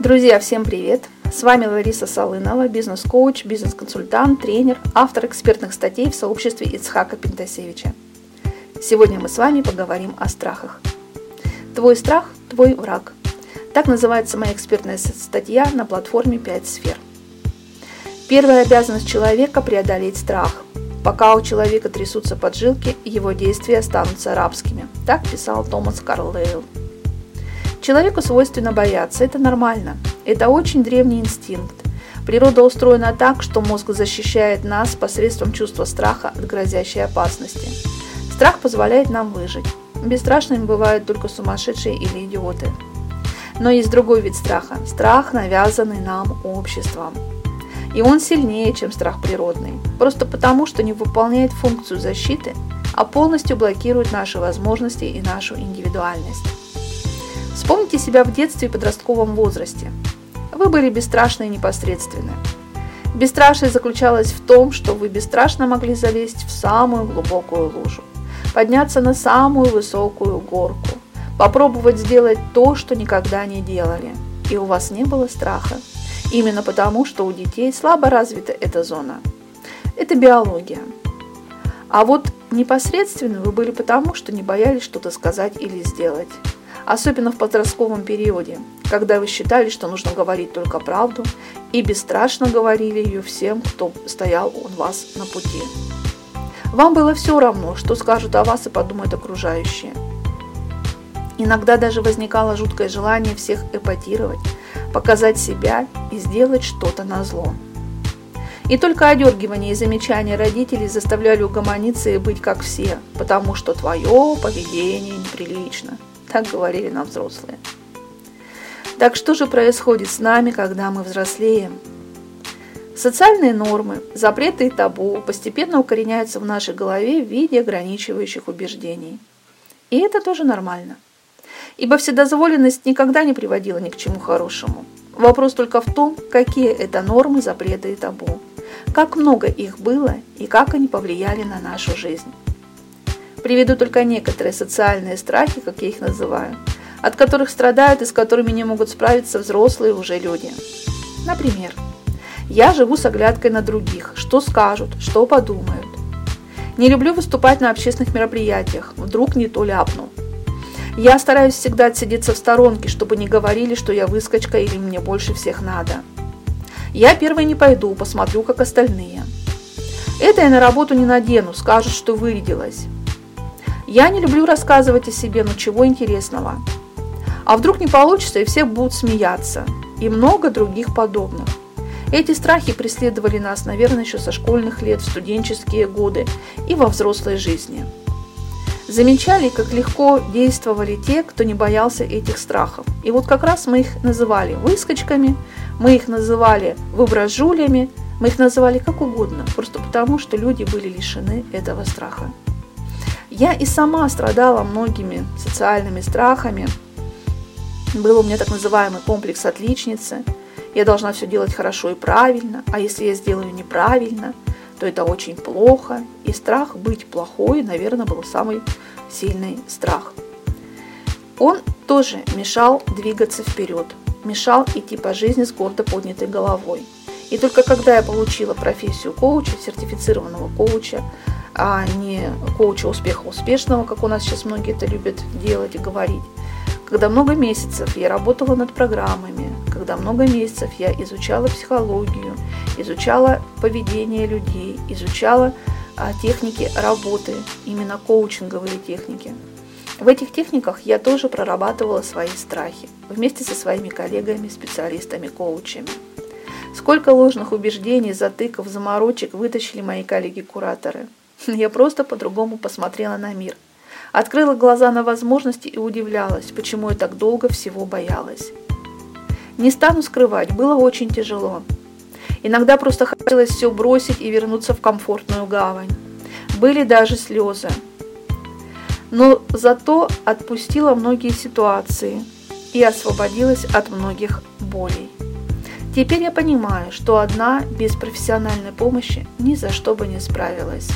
Друзья, всем привет! С вами Лариса Салынова, бизнес-коуч, бизнес-консультант, тренер, автор экспертных статей в сообществе Ицхака Пентасевича. Сегодня мы с вами поговорим о страхах. Твой страх – твой враг. Так называется моя экспертная статья на платформе 5 сфер. Первая обязанность человека – преодолеть страх. Пока у человека трясутся поджилки, его действия останутся рабскими. Так писал Томас Карлейл. Человеку свойственно бояться, это нормально. Это очень древний инстинкт. Природа устроена так, что мозг защищает нас посредством чувства страха от грозящей опасности. Страх позволяет нам выжить. Бесстрашными бывают только сумасшедшие или идиоты. Но есть другой вид страха – страх, навязанный нам обществом. И он сильнее, чем страх природный, просто потому, что не выполняет функцию защиты, а полностью блокирует наши возможности и нашу индивидуальность. Вспомните себя в детстве и подростковом возрасте. Вы были бесстрашны и непосредственны. Бесстрашие заключалось в том, что вы бесстрашно могли залезть в самую глубокую лужу, подняться на самую высокую горку, попробовать сделать то, что никогда не делали, и у вас не было страха. Именно потому, что у детей слабо развита эта зона. Это биология. А вот непосредственно вы были потому, что не боялись что-то сказать или сделать особенно в подростковом периоде, когда вы считали, что нужно говорить только правду и бесстрашно говорили ее всем, кто стоял у вас на пути. Вам было все равно, что скажут о вас и подумают окружающие. Иногда даже возникало жуткое желание всех эпатировать, показать себя и сделать что-то на зло. И только одергивание и замечания родителей заставляли угомониться и быть как все, потому что твое поведение неприлично – так говорили нам взрослые. Так что же происходит с нами, когда мы взрослеем? Социальные нормы, запреты и табу постепенно укореняются в нашей голове в виде ограничивающих убеждений. И это тоже нормально. Ибо вседозволенность никогда не приводила ни к чему хорошему. Вопрос только в том, какие это нормы, запреты и табу, как много их было и как они повлияли на нашу жизнь. Приведу только некоторые социальные страхи, как я их называю, от которых страдают и с которыми не могут справиться взрослые уже люди. Например, я живу с оглядкой на других, что скажут, что подумают. Не люблю выступать на общественных мероприятиях, вдруг не то ляпну. Я стараюсь всегда отсидеться в сторонке, чтобы не говорили, что я выскочка или мне больше всех надо. Я первой не пойду, посмотрю, как остальные. Это я на работу не надену, скажут, что вырядилась. Я не люблю рассказывать о себе, но чего интересного. А вдруг не получится, и все будут смеяться. И много других подобных. Эти страхи преследовали нас, наверное, еще со школьных лет, в студенческие годы и во взрослой жизни. Замечали, как легко действовали те, кто не боялся этих страхов. И вот как раз мы их называли выскочками, мы их называли выброжулями, мы их называли как угодно, просто потому, что люди были лишены этого страха. Я и сама страдала многими социальными страхами. Был у меня так называемый комплекс отличницы. Я должна все делать хорошо и правильно, а если я сделаю неправильно, то это очень плохо. И страх быть плохой, наверное, был самый сильный страх. Он тоже мешал двигаться вперед, мешал идти по жизни с гордо поднятой головой. И только когда я получила профессию коуча, сертифицированного коуча, а не коуча успеха успешного, как у нас сейчас многие это любят делать и говорить. Когда много месяцев я работала над программами, когда много месяцев я изучала психологию, изучала поведение людей, изучала а, техники работы, именно коучинговые техники. В этих техниках я тоже прорабатывала свои страхи вместе со своими коллегами, специалистами, коучами. Сколько ложных убеждений, затыков, заморочек вытащили мои коллеги-кураторы – Я просто по-другому посмотрела на мир. Открыла глаза на возможности и удивлялась, почему я так долго всего боялась. Не стану скрывать, было очень тяжело. Иногда просто хотелось все бросить и вернуться в комфортную гавань. Были даже слезы. Но зато отпустила многие ситуации и освободилась от многих болей. Теперь я понимаю, что одна без профессиональной помощи ни за что бы не справилась.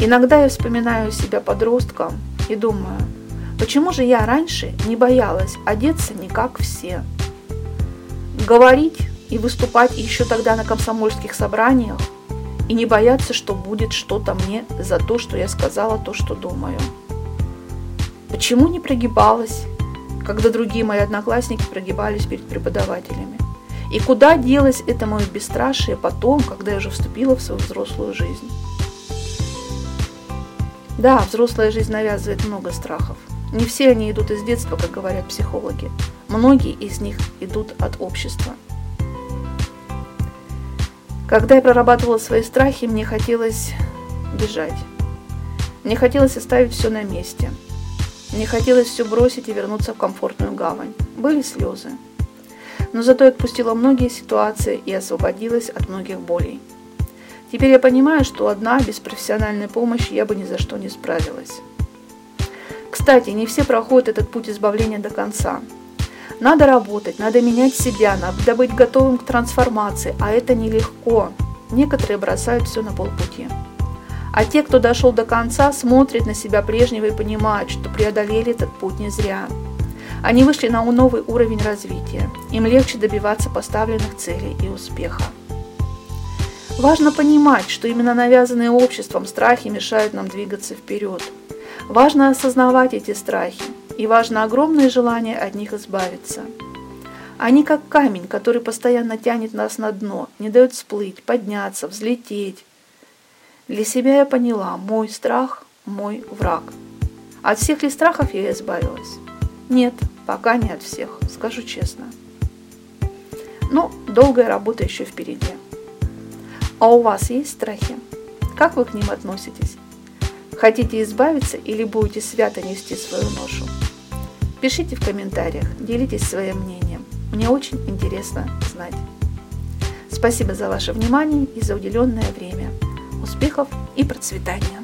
Иногда я вспоминаю себя подростком и думаю, почему же я раньше не боялась одеться не как все? говорить и выступать еще тогда на комсомольских собраниях, и не бояться, что будет что-то мне за то, что я сказала то, что думаю. Почему не прогибалась, когда другие мои одноклассники прогибались перед преподавателями? И куда делось это мое бесстрашие потом, когда я уже вступила в свою взрослую жизнь? Да, взрослая жизнь навязывает много страхов. Не все они идут из детства, как говорят психологи. Многие из них идут от общества. Когда я прорабатывала свои страхи, мне хотелось бежать. Мне хотелось оставить все на месте. Мне хотелось все бросить и вернуться в комфортную гавань. Были слезы. Но зато я отпустила многие ситуации и освободилась от многих болей. Теперь я понимаю, что одна, без профессиональной помощи, я бы ни за что не справилась. Кстати, не все проходят этот путь избавления до конца. Надо работать, надо менять себя, надо быть готовым к трансформации, а это нелегко. Некоторые бросают все на полпути. А те, кто дошел до конца, смотрят на себя прежнего и понимают, что преодолели этот путь не зря. Они вышли на новый уровень развития. Им легче добиваться поставленных целей и успеха. Важно понимать, что именно навязанные обществом страхи мешают нам двигаться вперед. Важно осознавать эти страхи и важно огромное желание от них избавиться. Они как камень, который постоянно тянет нас на дно, не дает всплыть, подняться, взлететь. Для себя я поняла, мой страх – мой враг. От всех ли страхов я избавилась? Нет, пока не от всех, скажу честно. Но долгая работа еще впереди. А у вас есть страхи? Как вы к ним относитесь? Хотите избавиться или будете свято нести свою ношу? Пишите в комментариях, делитесь своим мнением. Мне очень интересно знать. Спасибо за ваше внимание и за уделенное время. Успехов и процветания!